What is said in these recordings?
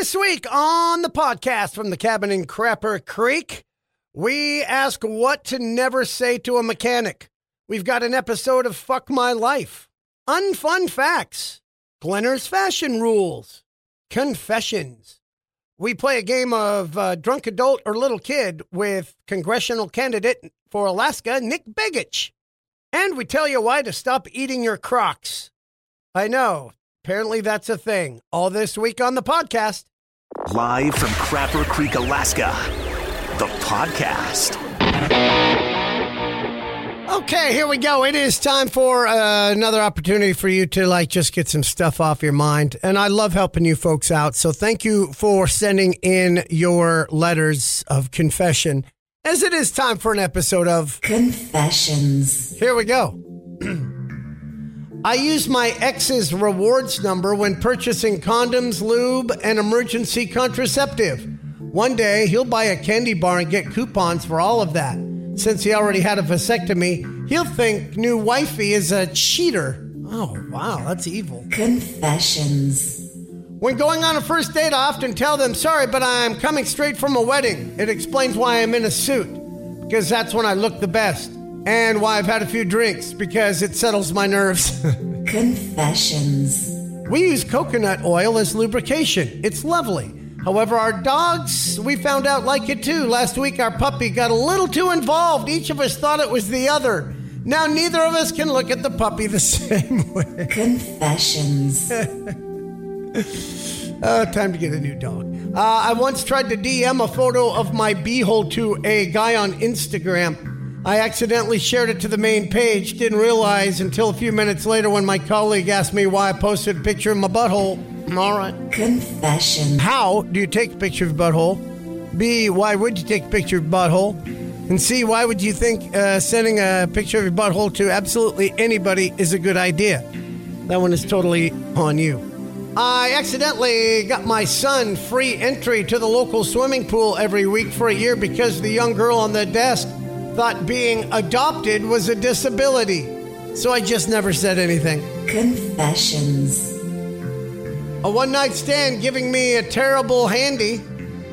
This week on the podcast from the cabin in Crapper Creek, we ask what to never say to a mechanic. We've got an episode of Fuck My Life, Unfun Facts, Glenner's Fashion Rules, Confessions. We play a game of uh, drunk adult or little kid with congressional candidate for Alaska, Nick Begich. And we tell you why to stop eating your Crocs. I know, apparently that's a thing. All this week on the podcast. Live from Crapper Creek, Alaska, the podcast. Okay, here we go. It is time for uh, another opportunity for you to like just get some stuff off your mind. And I love helping you folks out. So thank you for sending in your letters of confession as it is time for an episode of Confessions. Here we go. I use my ex's rewards number when purchasing condoms, lube, and emergency contraceptive. One day, he'll buy a candy bar and get coupons for all of that. Since he already had a vasectomy, he'll think new wifey is a cheater. Oh, wow, that's evil. Confessions. When going on a first date, I often tell them, sorry, but I'm coming straight from a wedding. It explains why I'm in a suit, because that's when I look the best. And why I've had a few drinks, because it settles my nerves. Confessions. we use coconut oil as lubrication. It's lovely. However, our dogs, we found out like it too. Last week, our puppy got a little too involved. Each of us thought it was the other. Now, neither of us can look at the puppy the same way. Confessions. Uh, time to get a new dog. Uh, I once tried to DM a photo of my beehole to a guy on Instagram. I accidentally shared it to the main page. Didn't realize until a few minutes later when my colleague asked me why I posted a picture of my butthole. All right. Confession. How do you take a picture of your butthole? B, why would you take a picture of your butthole? And C, why would you think uh, sending a picture of your butthole to absolutely anybody is a good idea? That one is totally on you. I accidentally got my son free entry to the local swimming pool every week for a year because the young girl on the desk thought being adopted was a disability. So I just never said anything. Confessions. a one night stand giving me a terrible handy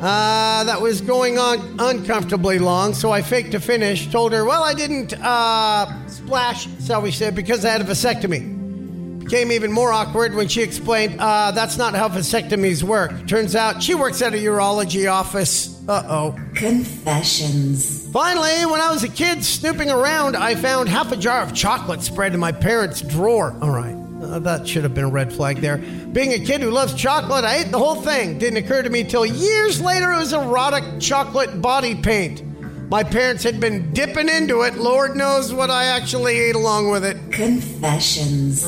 uh, that was going on uncomfortably long, so I faked a finish. Told her, well, I didn't uh, splash, so we said, because I had a vasectomy. Became even more awkward when she explained, uh, that's not how vasectomies work. Turns out she works at a urology office. Uh oh. Confessions. Finally, when I was a kid snooping around, I found half a jar of chocolate spread in my parents' drawer. All right. Uh, that should have been a red flag there. Being a kid who loves chocolate, I ate the whole thing. Didn't occur to me till years later it was erotic chocolate body paint. My parents had been dipping into it. Lord knows what I actually ate along with it. Confessions.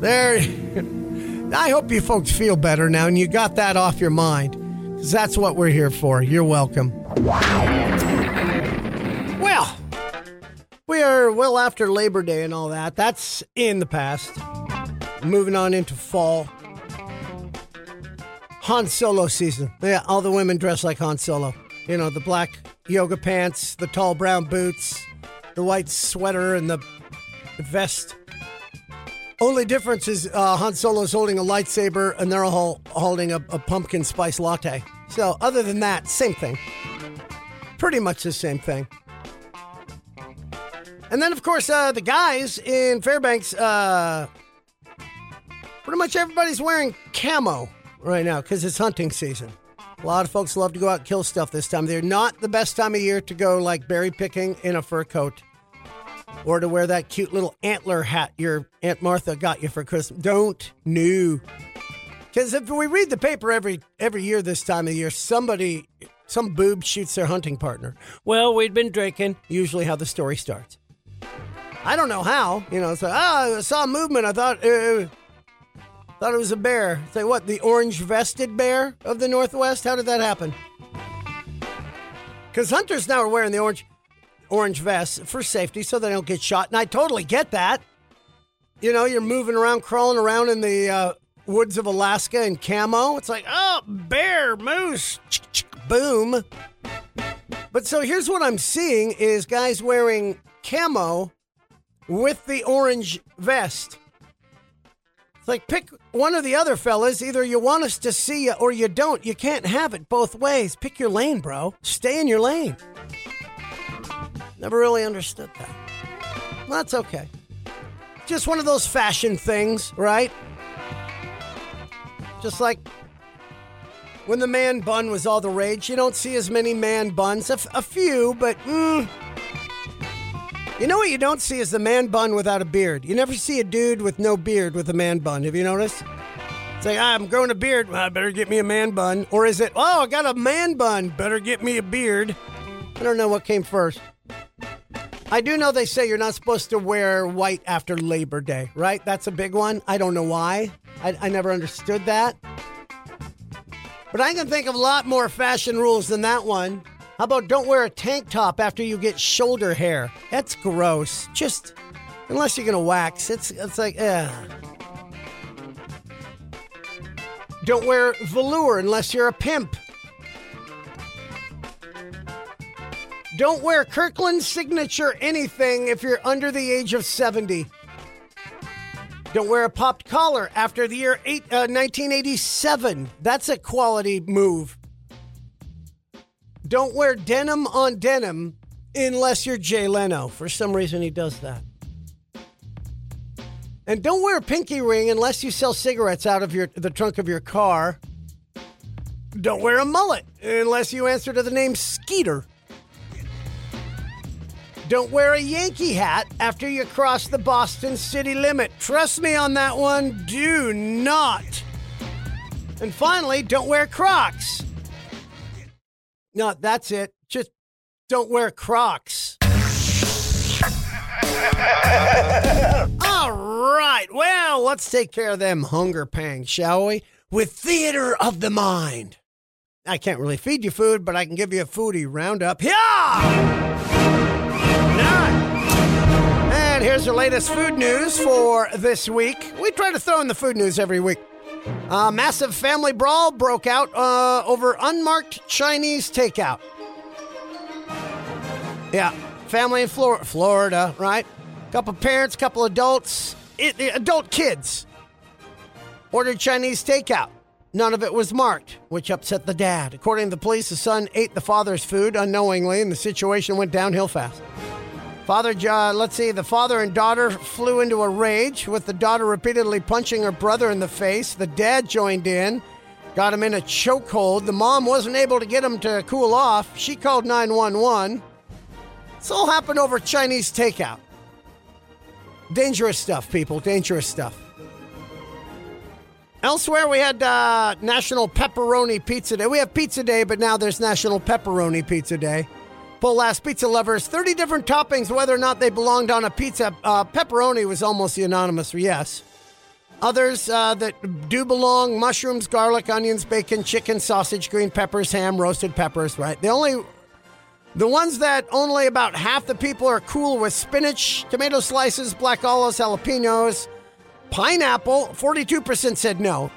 There. I hope you folks feel better now and you got that off your mind. Because that's what we're here for. You're welcome. Well after Labor Day and all that. That's in the past. Moving on into fall. Han Solo season. Yeah, all the women dress like Han Solo. You know, the black yoga pants, the tall brown boots, the white sweater, and the vest. Only difference is uh, Han Solo's holding a lightsaber and they're all holding a, a pumpkin spice latte. So, other than that, same thing. Pretty much the same thing. And then, of course, uh, the guys in Fairbanks, uh, pretty much everybody's wearing camo right now because it's hunting season. A lot of folks love to go out and kill stuff this time. They're not the best time of year to go like berry picking in a fur coat or to wear that cute little antler hat your Aunt Martha got you for Christmas. Don't no. Because if we read the paper every every year this time of year, somebody, some boob shoots their hunting partner. Well, we'd been drinking. Usually, how the story starts. I don't know how. You know, So oh, I saw movement. I thought, uh, thought it was a bear. Say what? The orange vested bear of the Northwest. How did that happen? Because hunters now are wearing the orange orange vests for safety so they don't get shot. And I totally get that. You know, you're moving around, crawling around in the uh, woods of Alaska in camo. It's like, oh, bear, moose, boom. But so here's what I'm seeing is guys wearing camo with the orange vest. It's like pick one or the other, fellas. Either you want us to see you or you don't. You can't have it both ways. Pick your lane, bro. Stay in your lane. Never really understood that. That's okay. Just one of those fashion things, right? Just like when the man bun was all the rage, you don't see as many man buns. A, f- a few, but mm, you know what you don't see is the man bun without a beard. You never see a dude with no beard with a man bun. Have you noticed? Say, like, ah, I'm growing a beard. Well, I better get me a man bun. Or is it, oh, I got a man bun. Better get me a beard. I don't know what came first. I do know they say you're not supposed to wear white after Labor Day, right? That's a big one. I don't know why. I, I never understood that. But I can think of a lot more fashion rules than that one. How about don't wear a tank top after you get shoulder hair? That's gross. Just unless you're gonna wax, it's it's like eh. Don't wear velour unless you're a pimp. Don't wear Kirkland signature anything if you're under the age of 70. Don't wear a popped collar after the year eight, uh, 1987. That's a quality move. Don't wear denim on denim unless you're Jay Leno. For some reason, he does that. And don't wear a pinky ring unless you sell cigarettes out of your the trunk of your car. Don't wear a mullet unless you answer to the name Skeeter. Don't wear a Yankee hat after you cross the Boston city limit. Trust me on that one, do not. And finally, don't wear Crocs. No, that's it. Just don't wear Crocs. All right. Well, let's take care of them hunger pangs, shall we? With Theater of the Mind. I can't really feed you food, but I can give you a foodie roundup. Yeah! And here's the latest food news for this week. We try to throw in the food news every week. A massive family brawl broke out uh, over unmarked Chinese takeout. Yeah, family in Flor- Florida, right? Couple parents, couple adults, it, adult kids ordered Chinese takeout. None of it was marked, which upset the dad. According to the police, the son ate the father's food unknowingly, and the situation went downhill fast. Father, let's see, the father and daughter flew into a rage, with the daughter repeatedly punching her brother in the face. The dad joined in, got him in a chokehold. The mom wasn't able to get him to cool off. She called 911. This all happened over Chinese takeout. Dangerous stuff, people, dangerous stuff. Elsewhere, we had uh, National Pepperoni Pizza Day. We have Pizza Day, but now there's National Pepperoni Pizza Day. Poll asked pizza lovers 30 different toppings whether or not they belonged on a pizza. Uh, pepperoni was almost the anonymous yes. Others uh, that do belong mushrooms, garlic, onions, bacon, chicken, sausage, green peppers, ham, roasted peppers, right? The only. The ones that only about half the people are cool with spinach, tomato slices, black olives, jalapenos, pineapple, 42% said no.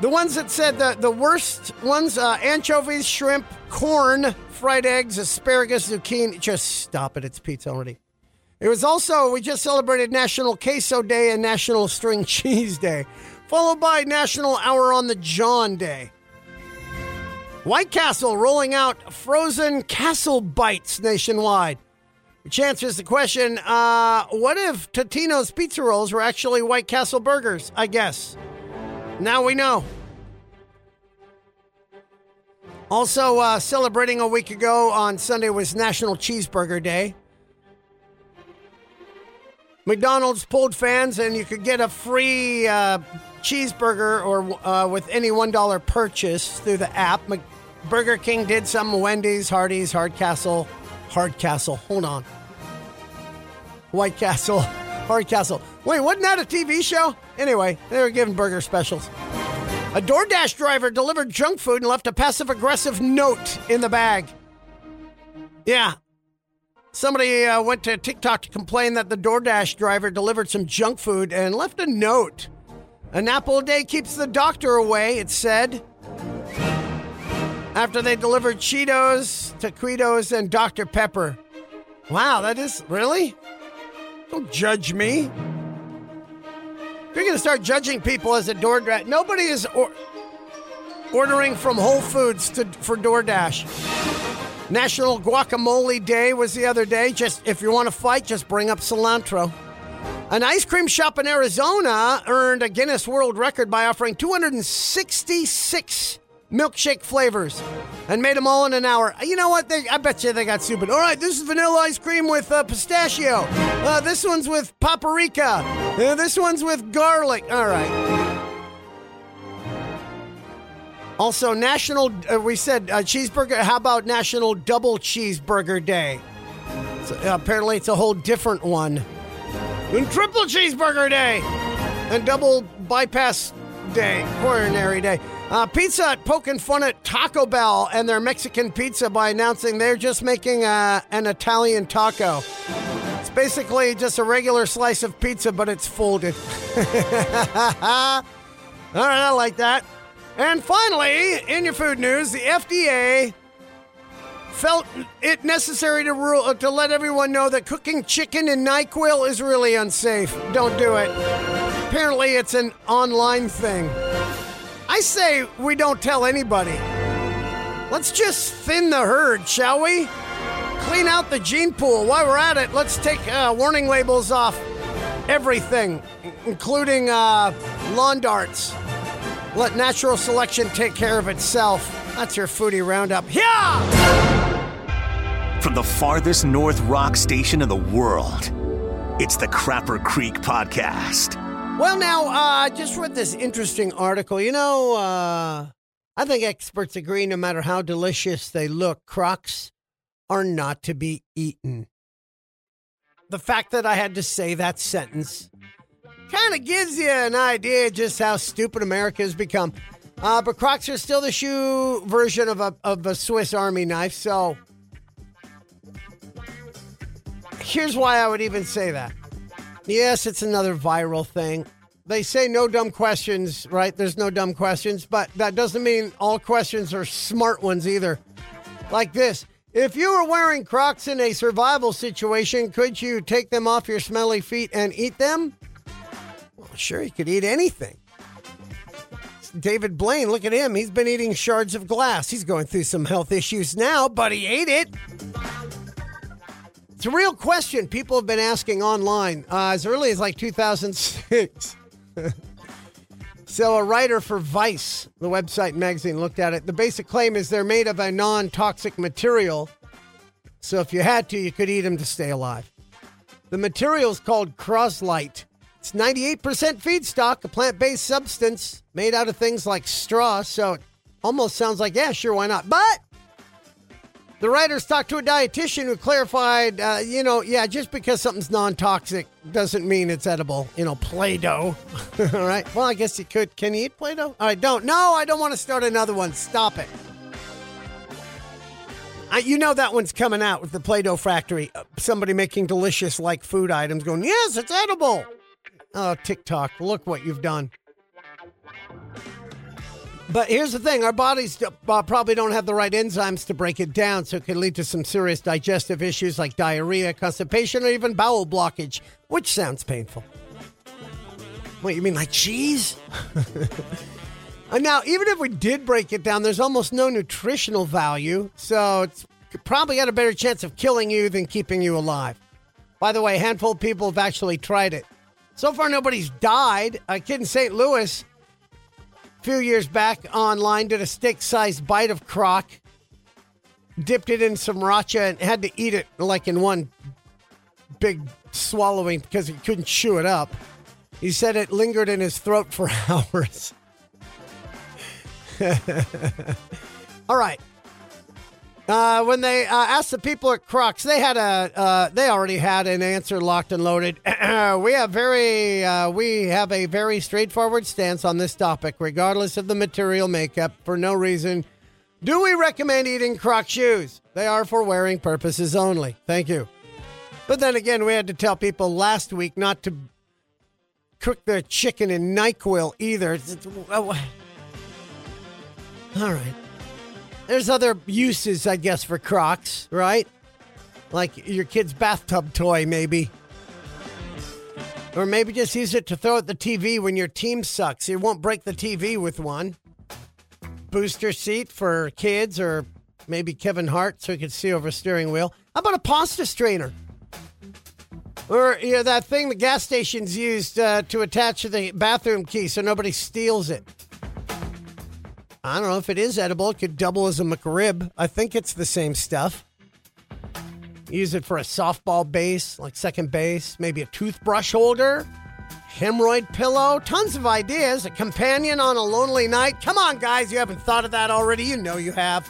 The ones that said the, the worst ones uh, anchovies, shrimp, corn, fried eggs, asparagus, zucchini. Just stop it. It's pizza already. It was also, we just celebrated National Queso Day and National String Cheese Day, followed by National Hour on the John Day. White Castle rolling out frozen castle bites nationwide. Which answers the question uh, what if Totino's pizza rolls were actually White Castle burgers? I guess. Now we know. Also, uh, celebrating a week ago on Sunday was National Cheeseburger Day. McDonald's pulled fans, and you could get a free uh, cheeseburger or uh, with any one dollar purchase through the app. Mc- Burger King did some. Wendy's, Hardee's, Hardcastle, Hardcastle. Hold on. White Castle, Hardcastle. Wait, wasn't that a TV show? Anyway, they were giving burger specials. A DoorDash driver delivered junk food and left a passive aggressive note in the bag. Yeah. Somebody uh, went to TikTok to complain that the DoorDash driver delivered some junk food and left a note. An apple a day keeps the doctor away, it said. After they delivered Cheetos, taquitos, and Dr. Pepper. Wow, that is really? Don't judge me. You're going to start judging people as a DoorDash, nobody is or- ordering from Whole Foods to, for DoorDash. National Guacamole Day was the other day. Just if you want to fight, just bring up cilantro. An ice cream shop in Arizona earned a Guinness World Record by offering 266 milkshake flavors and made them all in an hour. You know what? They, I bet you they got stupid. All right, this is vanilla ice cream with uh, pistachio. Uh, this one's with paprika. Uh, this one's with garlic. All right. Also, National, uh, we said uh, cheeseburger. How about National Double Cheeseburger Day? Uh, apparently, it's a whole different one. And Triple Cheeseburger Day. And Double Bypass Day. Coronary Day. Uh, pizza Hut poking fun at Taco Bell and their Mexican pizza by announcing they're just making uh, an Italian taco. Basically just a regular slice of pizza, but it's folded. All right, I like that. And finally, in your food news, the FDA felt it necessary to rule uh, to let everyone know that cooking chicken in NyQuil is really unsafe. Don't do it. Apparently, it's an online thing. I say we don't tell anybody. Let's just thin the herd, shall we? Out the gene pool. While we're at it, let's take uh, warning labels off everything, including uh, lawn darts. Let natural selection take care of itself. That's your foodie roundup. Yeah! From the farthest north rock station in the world, it's the Crapper Creek Podcast. Well, now, uh, just read this interesting article. You know, uh, I think experts agree no matter how delicious they look, crocs are not to be eaten. The fact that I had to say that sentence kind of gives you an idea just how stupid America has become. Uh, but Crocs are still the shoe version of a, of a Swiss Army knife, so here's why I would even say that. Yes, it's another viral thing. They say no dumb questions, right? There's no dumb questions, but that doesn't mean all questions are smart ones either. Like this If you were wearing Crocs in a survival situation, could you take them off your smelly feet and eat them? Well, sure, you could eat anything. David Blaine, look at him. He's been eating shards of glass. He's going through some health issues now, but he ate it. It's a real question people have been asking online uh, as early as like 2006. so, a writer for Vice, the website magazine, looked at it. The basic claim is they're made of a non toxic material. So, if you had to, you could eat them to stay alive. The material is called Croslite. It's 98% feedstock, a plant based substance made out of things like straw. So, it almost sounds like, yeah, sure, why not? But the writers talked to a dietitian who clarified, uh, you know, yeah, just because something's non toxic doesn't mean it's edible. You know, Play Doh. All right. Well, I guess you could. Can you eat Play Doh? I don't. No, I don't want to start another one. Stop it. I, you know that one's coming out with the Play Doh factory. Uh, somebody making delicious like food items going, yes, it's edible. Oh, TikTok, look what you've done. But here's the thing our bodies uh, probably don't have the right enzymes to break it down, so it can lead to some serious digestive issues like diarrhea, constipation, or even bowel blockage, which sounds painful. Wait, you mean like cheese? now, even if we did break it down, there's almost no nutritional value, so it's probably got a better chance of killing you than keeping you alive. By the way, a handful of people have actually tried it. So far, nobody's died. A kid in St. Louis few years back online did a steak sized bite of croc, dipped it in some sriracha, and had to eat it like in one big swallowing because he couldn't chew it up. He said it lingered in his throat for hours. All right. Uh, when they uh, asked the people at Crocs, they had a uh, they already had an answer locked and loaded. we have very uh, we have a very straightforward stance on this topic, regardless of the material makeup. For no reason, do we recommend eating Croc shoes? They are for wearing purposes only. Thank you. But then again, we had to tell people last week not to cook their chicken in Nyquil either. All right. There's other uses, I guess, for Crocs, right? Like your kid's bathtub toy, maybe. Or maybe just use it to throw at the TV when your team sucks. You won't break the TV with one. Booster seat for kids or maybe Kevin Hart so he could see over steering wheel. How about a pasta strainer? Or you know, that thing the gas stations used uh, to attach to the bathroom key so nobody steals it. I don't know if it is edible. It could double as a McRib. I think it's the same stuff. Use it for a softball base, like second base, maybe a toothbrush holder, hemorrhoid pillow, tons of ideas. A companion on a lonely night. Come on, guys, you haven't thought of that already. You know you have.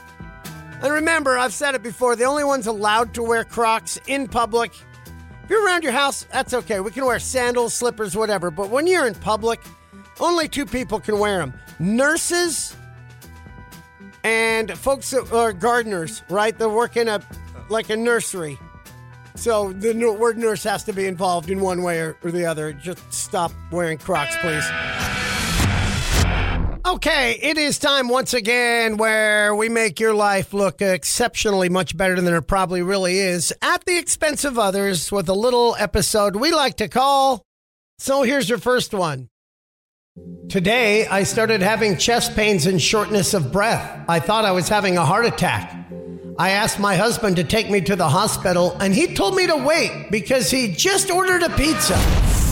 And remember, I've said it before the only ones allowed to wear Crocs in public. If you're around your house, that's okay. We can wear sandals, slippers, whatever. But when you're in public, only two people can wear them nurses and folks are gardeners, right? They work in a like a nursery. So the word nurse has to be involved in one way or the other. Just stop wearing Crocs, please. Okay, it is time once again where we make your life look exceptionally much better than it probably really is at the expense of others with a little episode we like to call. So here's your first one. Today, I started having chest pains and shortness of breath. I thought I was having a heart attack. I asked my husband to take me to the hospital, and he told me to wait because he just ordered a pizza.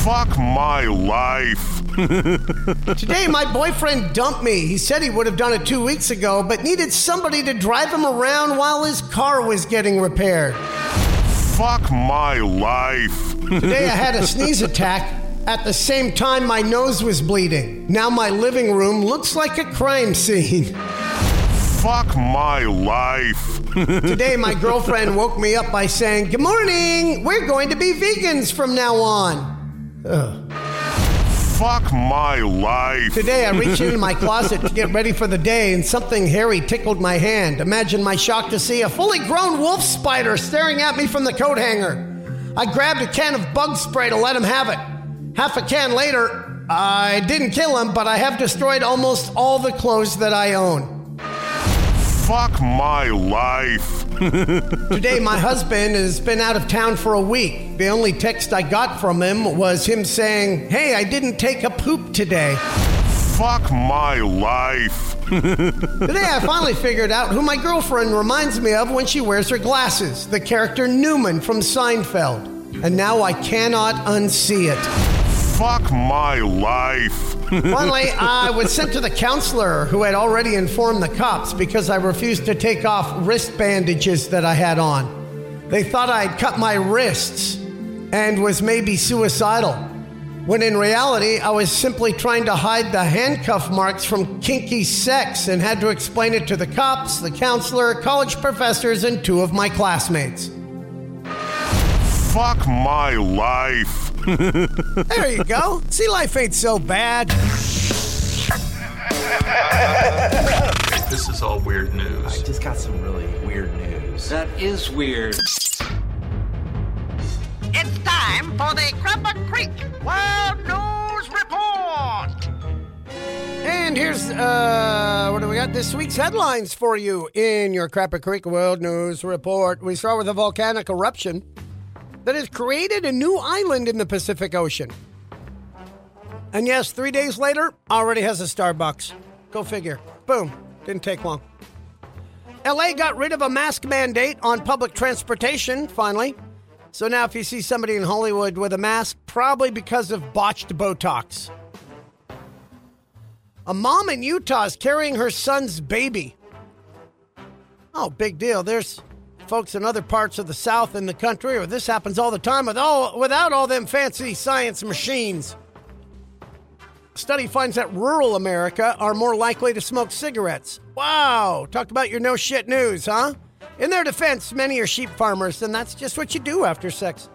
Fuck my life. Today, my boyfriend dumped me. He said he would have done it two weeks ago, but needed somebody to drive him around while his car was getting repaired. Fuck my life. Today, I had a sneeze attack. At the same time, my nose was bleeding. Now, my living room looks like a crime scene. Fuck my life. Today, my girlfriend woke me up by saying, Good morning, we're going to be vegans from now on. Ugh. Fuck my life. Today, I reached into my closet to get ready for the day, and something hairy tickled my hand. Imagine my shock to see a fully grown wolf spider staring at me from the coat hanger. I grabbed a can of bug spray to let him have it. Half a can later, I didn't kill him, but I have destroyed almost all the clothes that I own. Fuck my life. Today, my husband has been out of town for a week. The only text I got from him was him saying, Hey, I didn't take a poop today. Fuck my life. Today, I finally figured out who my girlfriend reminds me of when she wears her glasses the character Newman from Seinfeld. And now I cannot unsee it. Fuck my life. Finally, I was sent to the counselor who had already informed the cops because I refused to take off wrist bandages that I had on. They thought I'd cut my wrists and was maybe suicidal. When in reality, I was simply trying to hide the handcuff marks from kinky sex and had to explain it to the cops, the counselor, college professors, and two of my classmates. Fuck my life. There you go. See, life ain't so bad. This is all weird news. I just got some really weird news. That is weird. It's time for the Crapper Creek World News Report. And here's uh, what do we got this week's headlines for you in your Crapper Creek World News Report. We start with a volcanic eruption that has created a new island in the Pacific Ocean. And yes, three days later, already has a Starbucks. Go figure. Boom. Didn't take long. LA got rid of a mask mandate on public transportation, finally. So now, if you see somebody in Hollywood with a mask, probably because of botched Botox. A mom in Utah is carrying her son's baby. Oh, big deal. There's folks in other parts of the South in the country, or this happens all the time with all, without all them fancy science machines. Study finds that rural America are more likely to smoke cigarettes. Wow, talk about your no shit news, huh? In their defense, many are sheep farmers, and that's just what you do after sex.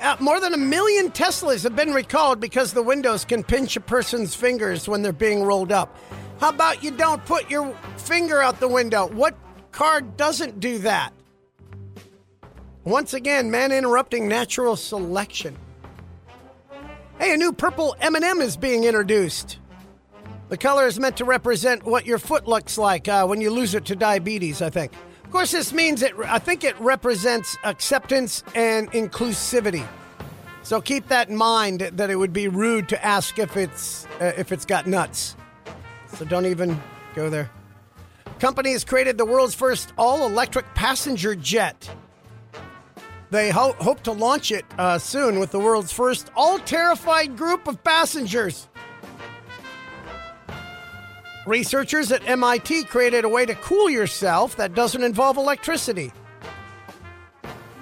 Uh, more than a million Teslas have been recalled because the windows can pinch a person's fingers when they're being rolled up. How about you don't put your finger out the window? What car doesn't do that? Once again, man interrupting natural selection. Hey, a new purple M&M is being introduced. The color is meant to represent what your foot looks like uh, when you lose it to diabetes, I think. Of course, this means it, I think it represents acceptance and inclusivity. So keep that in mind that it would be rude to ask if it's uh, if it's got nuts. So don't even go there. Company has created the world's first all-electric passenger jet. They ho- hope to launch it uh, soon with the world's first all-terrified group of passengers. Researchers at MIT created a way to cool yourself that doesn't involve electricity.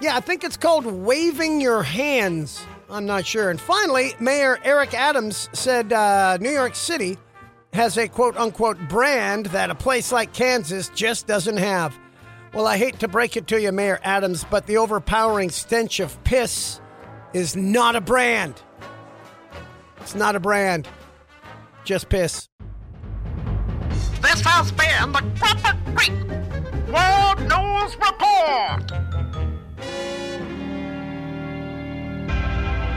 Yeah, I think it's called waving your hands. I'm not sure. And finally, Mayor Eric Adams said uh, New York City has a quote unquote brand that a place like Kansas just doesn't have. Well, I hate to break it to you, Mayor Adams, but the overpowering stench of piss is not a brand. It's not a brand. Just piss. This has been the Crapper Creek World News Report.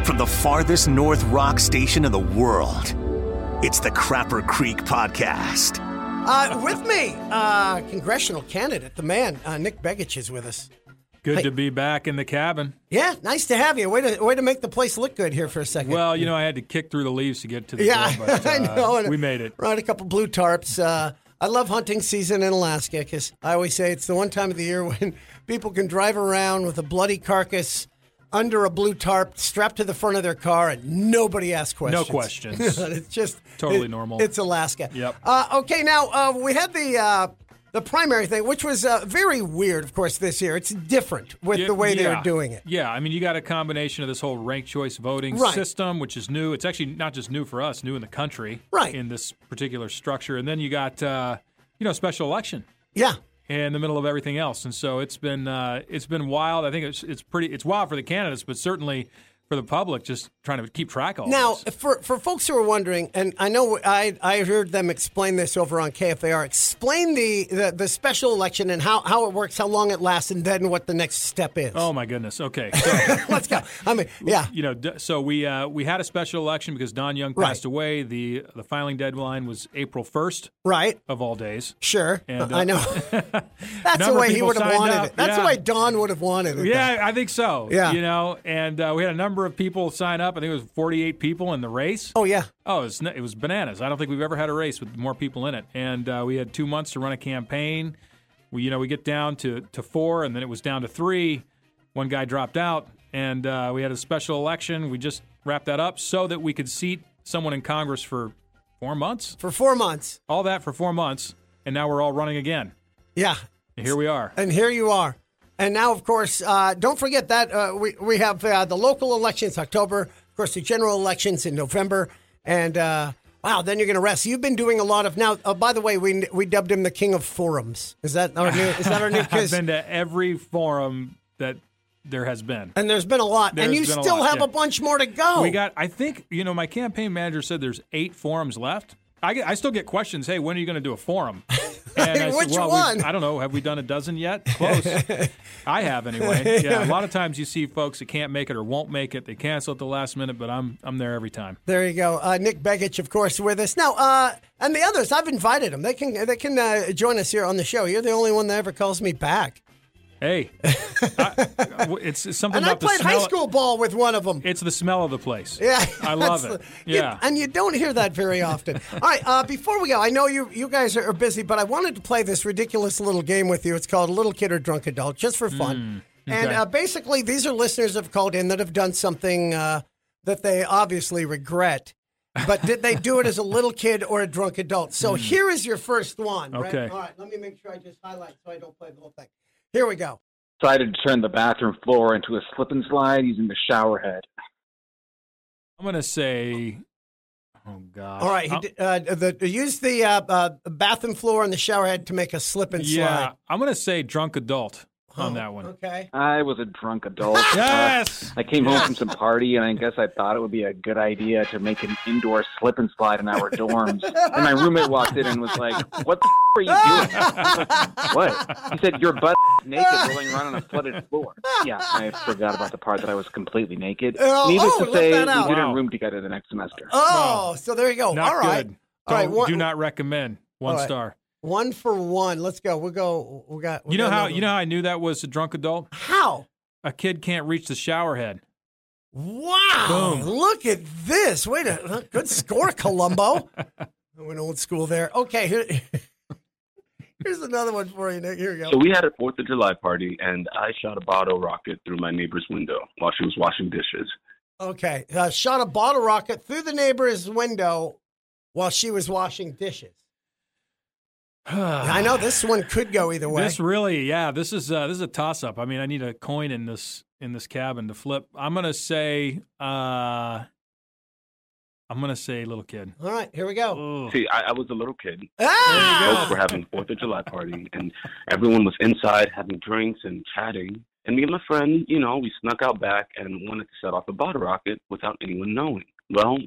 From the farthest north rock station in the world, it's the Crapper Creek Podcast. Uh, with me, uh, congressional candidate, the man, uh, Nick Begich is with us. Good Hey. to be back in the cabin. Yeah, nice to have you. Way to way to make the place look good here for a second. Well, you know, I had to kick through the leaves to get to the yeah, door, but uh, I know. and we made it. Right, a couple blue tarps. Uh, I love hunting season in Alaska because I always say it's the one time of the year when people can drive around with a bloody carcass under a blue tarp strapped to the front of their car and nobody asks questions. No questions. it's just Totally it- normal. It's Alaska. Yep. Uh, okay, now uh, we had the uh, the primary thing, which was uh, very weird, of course, this year. It's different with Yeah, the way yeah. they're doing it. Yeah, I mean, you got a combination of this whole ranked choice voting Right. system, which is new. It's actually not just new for us, new in the country, Right. In this particular structure, and then you got uh, you know special election Yeah. In the middle of everything else, and so it's been uh, it's been wild. I think it's it's pretty it's wild for the candidates, but certainly for the public, just trying to keep track of all Now, this. for for folks who are wondering, and I know I I heard them explain this over on KFAR. Explain the the, the special election and how, how it works, how long it lasts, and then what the next step is. Oh my goodness. Okay. So, Let's go. I mean, yeah, you know, so we uh, we had a special election because Don Young Right. passed away. The the filing deadline was April first right. of all days. Sure, And, uh, I know. That's the way he would have wanted up. it. That's the way Don would have wanted it. Yeah, I think so. Yeah. You know, and uh, we had a number of people sign up. I think it was 48 people in the race. Oh yeah. Oh, it was, it was bananas. I don't think we've ever had a race with more people in it. And uh, we had two months to run a campaign. We, you know, we get down to, to four, and then it was down to three. One guy dropped out, and uh, we had a special election. We just wrapped that up so that we could seat someone in Congress for four months. For four months. All that for four months, and now we're all running again. Yeah. And here we are. And here you are. And now, of course, uh, don't forget that uh, we, we have uh, the local elections October, of course, the general elections in November. And uh, wow, then you're going to rest. You've been doing a lot of now. Uh, by the way, we we dubbed him the king of forums. Is that our new? Is that our new? I've been to every forum that there has been. and there's been a lot, and you a still lot, have yeah. a bunch more to go. We got, I think, you know, my campaign manager said there's eight forums left. I, get, I still get questions. Hey, when are you going to do a forum? And I Which said, well, one? I don't know. Have we done a dozen yet? Close. I have anyway. Yeah, a lot of times you see folks that can't make it or won't make it. They cancel at the last minute, but I'm I'm there every time. There you go. Uh, Nick Begich, of course, with us now, uh, and the others. I've invited them. They can they can uh, join us here on the show. You're the only one that ever calls me back. Hey, I, it's, it's something And I about the played smell. high school ball with one of them. It's the smell of the place. Yeah, I love that's it. the- you- Yeah. and you don't hear that very often. All right, uh, before we go, I know you you guys are busy, but I wanted to play this ridiculous little game with you. It's called Little Kid or Drunk Adult, just for fun. And Mm, okay. uh, basically, these are listeners that have called in that have done something uh, that they obviously regret. But did they do it as a little kid or a drunk adult? So here is your first one. right? Mm. Okay. All right. Let me make sure I just highlight so I don't play the whole thing. Here we go. decided to turn the bathroom floor into a slip and slide using the shower head. I'm going to say, oh God. All right. He did, uh, the, use the uh, uh, bathroom floor and the shower head to make a slip and slide. yeah, slide. I'm going to say drunk adult on Oh, that one. Okay. I was a drunk adult. Yes. Uh, I came home from some party, and I guess I thought it would be a good idea to make an indoor slip and slide in our dorms. And my roommate walked in and was like, "What the f- are you doing?" Like, what? He said, "You're butt naked, rolling around on a flooded floor." Yeah, I forgot about the part that I was completely naked. Oh, Needless oh, to say, that out. we didn't Wow. room together the next semester. Oh, so there you go. Not All right. good. All right, Don't- do not recommend. One All right. star. One for one. Let's go. We'll go. We got. we You know got how you know how I knew that was a drunk adult? how? A kid can't reach the shower head. Wow! Look at this. Wait a good score, Columbo. I went old school there. Okay, here, here's another one for you, Nick. Here we go. So we had a Fourth of July party, and I shot a bottle rocket through my neighbor's window while she was washing dishes. Okay, uh, shot a bottle rocket through the neighbor's window while she was washing dishes. I know this one could go either way. This really, yeah, this is uh, this is a toss up. I mean, I need a coin in this in this cabin to flip. I'm gonna say, uh, I'm gonna say little kid. All right, here we go. See, I, I was a little kid. Ah! Folks were having Fourth of July party, and everyone was inside having drinks and chatting. And me and my friend, you know, we snuck out back and wanted to set off a bottle rocket without anyone knowing. Well,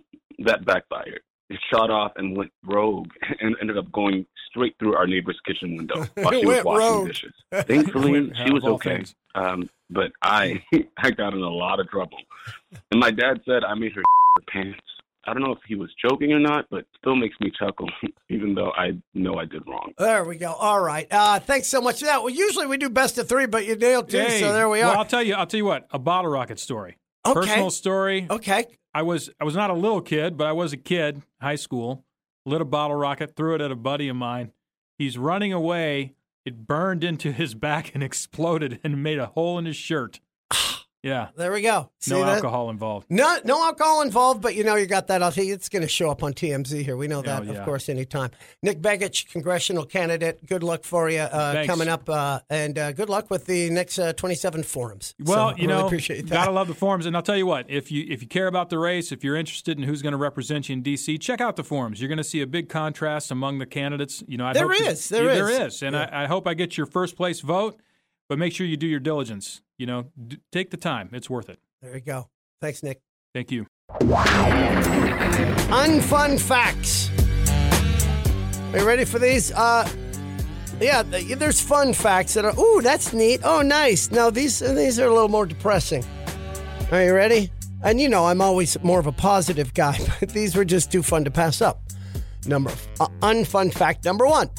that backfired. It shot off and went rogue and ended up going straight through our neighbor's kitchen window while she was washing rogue. dishes. Thankfully, she was okay. Um, but I, I got in a lot of trouble. And my dad said I made her her pants. I don't know if he was joking or not, but still makes me chuckle, even though I know I did wrong. There we go. All right. Uh, thanks so much for that. Well, usually we do best of three, but you nailed two, Hey, so there we Well, are. I'll tell you. I'll tell you what. A bottle rocket story. Okay. Personal story. Okay. I was I was not a little kid, but I was a kid, high school. Lit a bottle rocket, threw it at a buddy of mine. He's running away. It burned into his back and exploded and made a hole in his shirt. Yeah, There we go. See no that? alcohol involved. No, no alcohol involved, but you know you got that. I'll tell you, it's going to show up on TMZ here. We know that, Oh, yeah. of course, anytime. Nick Begich, congressional candidate. Good luck for you uh, coming up, uh, and uh, good luck with the next uh, 27 forums. Well, So, you I really know, appreciate that. gotta love the forums, and I'll tell you what: if you if you care about the race, if you're interested in who's going to represent you in D.C., check out the forums. You're going to see a big contrast among the candidates. You know, I'd There hope to- is, there yeah, is. there is, and I, I hope I get your first place vote. But make sure you do your diligence. You know, d- take the time; it's worth it. There you go. Thanks, Nick. Thank you. Unfun facts. Are you ready for these? Uh, yeah, there's fun facts that are. Ooh, that's neat. Oh, nice. Now these these are a little more depressing. Are you ready? And you know, I'm always more of a positive guy, but these were just too fun to pass up. Number uh, unfun fact number one.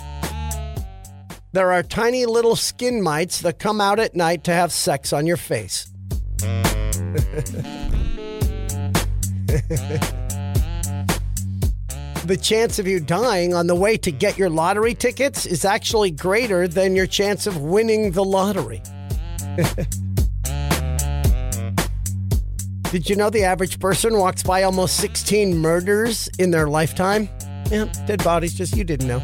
There are tiny little skin mites that come out at night to have sex on your face. the chance of you dying on the way to get your lottery tickets is actually greater than your chance of winning the lottery. Did you know the average person walks by almost 16 murders in their lifetime? Yeah, dead bodies, just you didn't know.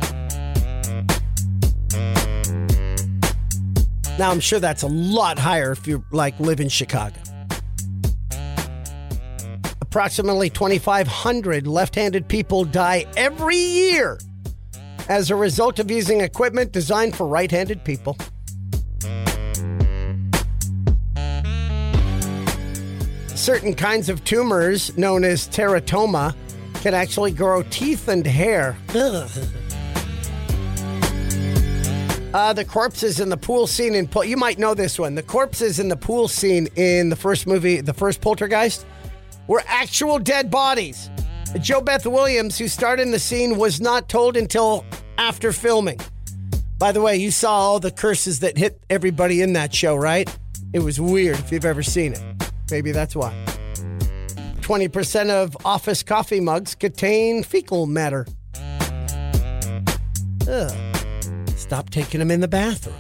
Now, I'm sure that's a lot higher if you like live in Chicago. Approximately 2,500 left handed people die every year as a result of using equipment designed for right handed people. Certain kinds of tumors, known as teratoma, can actually grow teeth and hair. Uh, the corpses in the pool scene in you might know this one. The corpses in the pool scene in the first movie, the first Poltergeist, were actual dead bodies. JoBeth Williams, who starred in the scene, was not told until after filming. By the way, you saw all the curses that hit everybody in that show, right? It was weird if you've ever seen it. Maybe that's why. 20% of office coffee mugs contain fecal matter. Ugh. Stop taking them in the bathroom.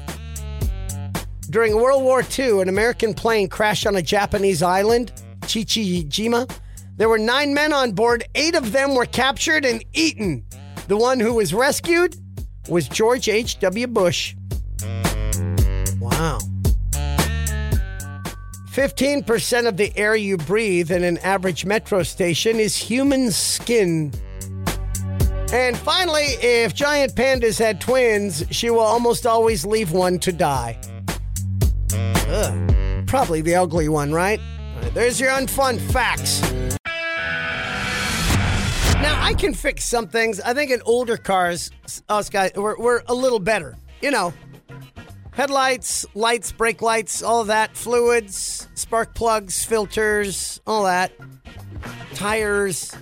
During World War II, an American plane crashed on a Japanese island, Chichijima. There were nine men on board. Eight of them were captured and eaten. The one who was rescued was George H.W. Bush. Wow. 15% of the air you breathe in an average metro station is human skin. And finally, if giant pandas had twins, she will almost always leave one to die. Ugh. Probably the ugly one, right? There's your unfun facts. Now, I can fix some things. I think in older cars, us guys, we're, we're a little better. You know, headlights, lights, brake lights, all that, fluids, spark plugs, filters, all that, tires.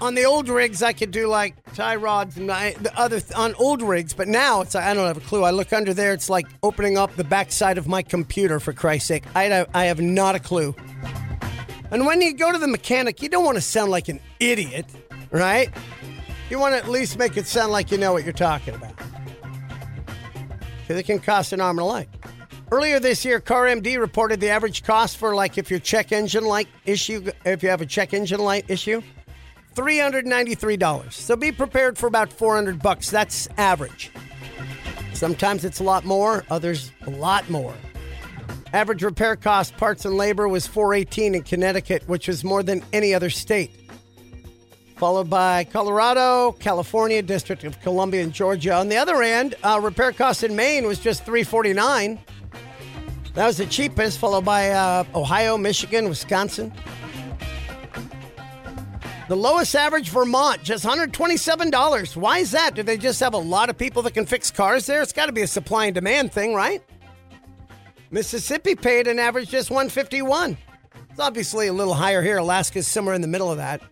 On the old rigs, I could do like tie rods and I, the other on old rigs, but now it's I don't have a clue. I look under there, it's like opening up the backside of my computer. For Christ's sake, I I have not a clue. And when you go to the mechanic, you don't want to sound like an idiot, right? You want to at least make it sound like you know what you're talking about. Because it can cost an arm and a leg. Earlier this year, CarMD reported the average cost for like if your check engine light issue, if you have a check engine light issue, $393. So be prepared for about 400 bucks. That's average. Sometimes it's a lot more, others a lot more. Average repair cost, parts and labor was 418 in Connecticut, which was more than any other state. Followed by Colorado, California, District of Columbia, and Georgia. On the other end, uh, repair cost in Maine was just 349. That was the cheapest, followed by uh, Ohio, Michigan, Wisconsin. The lowest average, Vermont, just $127. Why is that? Do they just have a lot of people that can fix cars there? It's got to be a supply and demand thing, right? Mississippi paid an average just 151. It's obviously a little higher here. Alaska's somewhere in the middle of that.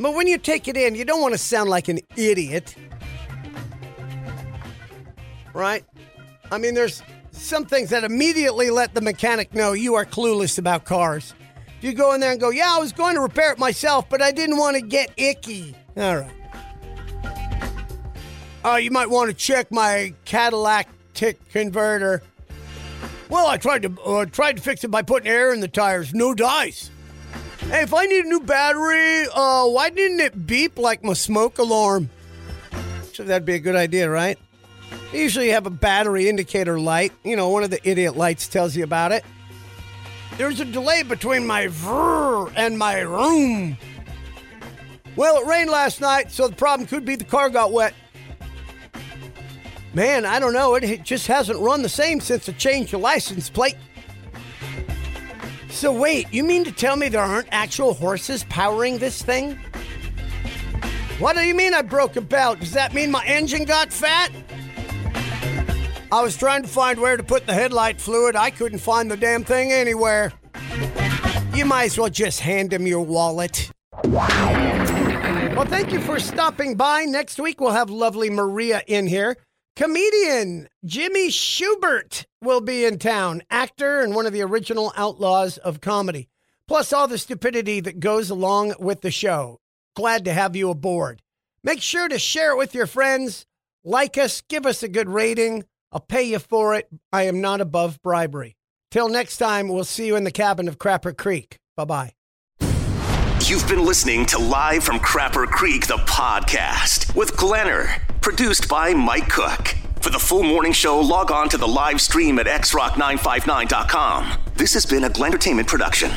But when you take it in, you don't want to sound like an idiot. Right? I mean, there's some things that immediately let the mechanic know you are clueless about cars. You go in there and go, Yeah, I was going to repair it myself, but I didn't want to get icky. All right. Oh, you might want to check my Cadillac tick converter. Well, I tried to uh, tried to fix it by putting air in the tires. No dice. Hey, if I need a new battery, uh, why didn't it beep like my smoke alarm? So that'd be a good idea, right? Usually you have a battery indicator light. You know, one of the idiot lights tells you about it. There's a delay between my vrr and my room. Well, it rained last night, so the problem could be the car got wet. Man, I don't know. It just hasn't run the same since I changed the license plate. So, wait, you mean to tell me there aren't actual horses powering this thing? What do you mean I broke a belt? Does that mean my engine got fat? I was trying to find where to put the headlight fluid. I couldn't find the damn thing anywhere. You might as well just hand him your wallet. Well, thank you for stopping by. Next week, we'll have lovely Maria in here. Comedian Jimmy Shubert will be in town, actor and one of the original outlaws of comedy, plus all the stupidity that goes along with the show. Glad to have you aboard. Make sure to share it with your friends, like us, give us a good rating. I'll pay you for it. I am not above bribery. Till next time, we'll see you in the cabin of Crapper Creek. Bye bye. You've been listening to Live from Crapper Creek, the podcast with Glenner, produced by Mike Cook. For the full morning show, log on to the live stream at xrock959.com. This has been a Glentertainment production.